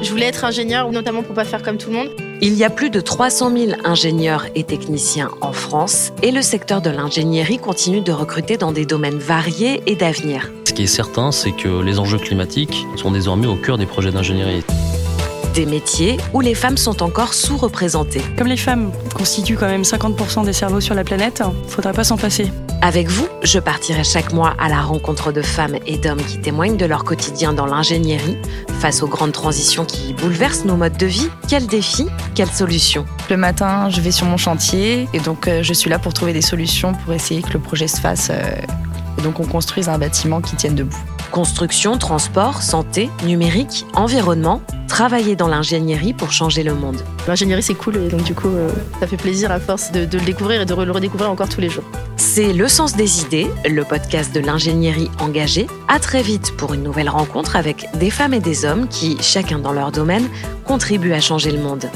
Je voulais être ingénieur, notamment pour pas faire comme tout le monde. Il y a plus de 300 000 ingénieurs et techniciens en France et le secteur de l'ingénierie continue de recruter dans des domaines variés et d'avenir. Ce qui est certain, c'est que les enjeux climatiques sont désormais au cœur des projets d'ingénierie. Des métiers où les femmes sont encore sous-représentées. Comme les femmes constituent quand même 50% des cerveaux sur la planète, faudrait pas s'en passer. Avec vous, je partirai chaque mois à la rencontre de femmes et d'hommes qui témoignent de leur quotidien dans l'ingénierie, face aux grandes transitions qui bouleversent nos modes de vie. Quels défis, quelles solutions? Le matin, je vais sur mon chantier et donc euh, je suis là pour trouver des solutions pour essayer que le projet se fasse euh, et donc on construise un bâtiment qui tienne debout. Construction, transport, santé, numérique, environnement, travailler dans l'ingénierie pour changer le monde. L'ingénierie c'est cool et donc du coup euh, ça fait plaisir à force de, de le découvrir et de le redécouvrir encore tous les jours. C'est Le Sens des idées, le podcast de l'ingénierie engagée. À très vite pour une nouvelle rencontre avec des femmes et des hommes qui, chacun dans leur domaine, contribuent à changer le monde.